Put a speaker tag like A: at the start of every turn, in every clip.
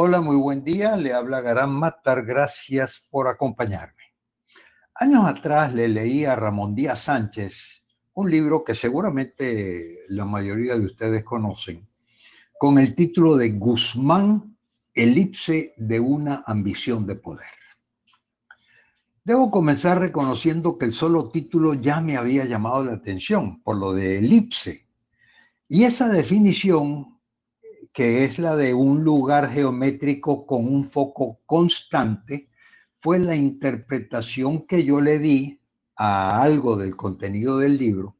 A: Hola, muy buen día. Le habla Garán Matar. Gracias por acompañarme. Años atrás le leí a Ramón Díaz Sánchez un libro que seguramente la mayoría de ustedes conocen, con el título de Guzmán, elipse de una ambición de poder. Debo comenzar reconociendo que el solo título ya me había llamado la atención por lo de elipse. Y esa definición que es la de un lugar geométrico con un foco constante, fue la interpretación que yo le di a algo del contenido del libro,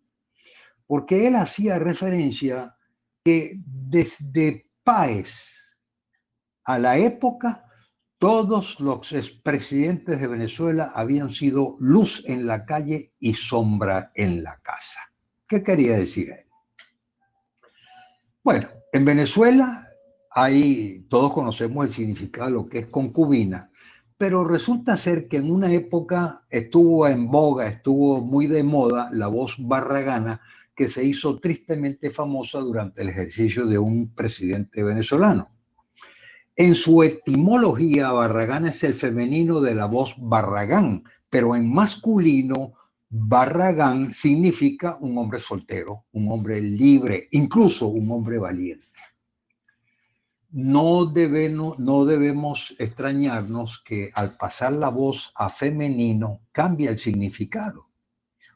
A: porque él hacía referencia que desde Páez a la época, todos los expresidentes de Venezuela habían sido luz en la calle y sombra en la casa. ¿Qué quería decir él? Bueno, en Venezuela hay, todos conocemos el significado de lo que es concubina, pero resulta ser que en una época estuvo en boga, estuvo muy de moda la voz barragana que se hizo tristemente famosa durante el ejercicio de un presidente venezolano. En su etimología, Barragán es el femenino de la voz Barragán, pero en masculino, Barragán significa un hombre soltero, un hombre libre, incluso un hombre valiente no debemos, no debemos extrañarnos que al pasar la voz a femenino cambia el significado.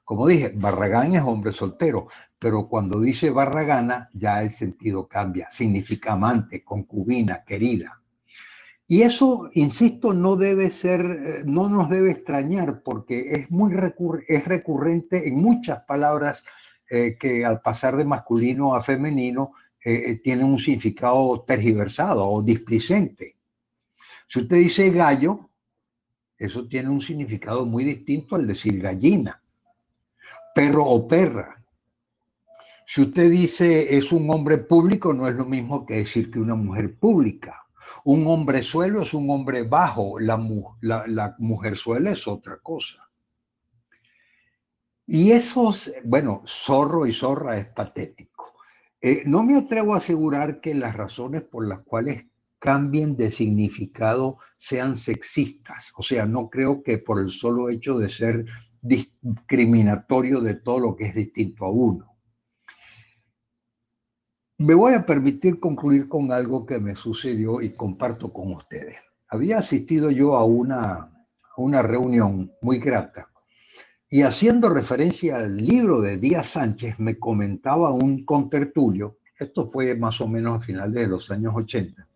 A: Como dije, Barragán es hombre soltero, pero cuando dice Barragana ya el sentido cambia, significa amante, concubina, querida. Y eso, insisto, no debe ser, no nos debe extrañar porque es muy es recurrente en muchas palabras eh, que al pasar de masculino a femenino eh, eh, tiene un significado tergiversado o displicente. Si usted dice gallo, eso tiene un significado muy distinto al decir gallina, perro o perra. Si usted dice es un hombre público, no es lo mismo que decir que una mujer pública. Un hombre suelo es un hombre bajo, la, la, la mujer suelo es otra cosa. Y eso, bueno, zorro y zorra es patético. Eh, no me atrevo a asegurar que las razones por las cuales cambien de significado sean sexistas. O sea, no creo que por el solo hecho de ser discriminatorio de todo lo que es distinto a uno. Me voy a permitir concluir con algo que me sucedió y comparto con ustedes. Había asistido yo a una, una reunión muy grata y haciendo referencia al libro de Díaz Sánchez, me comentaba un contertulio, esto fue más o menos a finales de los años 80,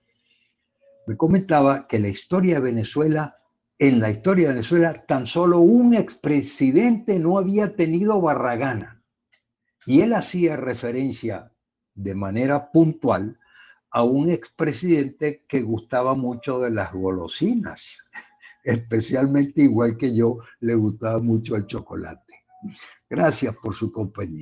A: me comentaba que la historia de Venezuela, en la historia de Venezuela, tan solo un expresidente no había tenido Barragana. Y él hacía referencia de manera puntual a un expresidente que gustaba mucho de las golosinas especialmente igual que yo, le gustaba mucho el chocolate. Gracias por su compañía.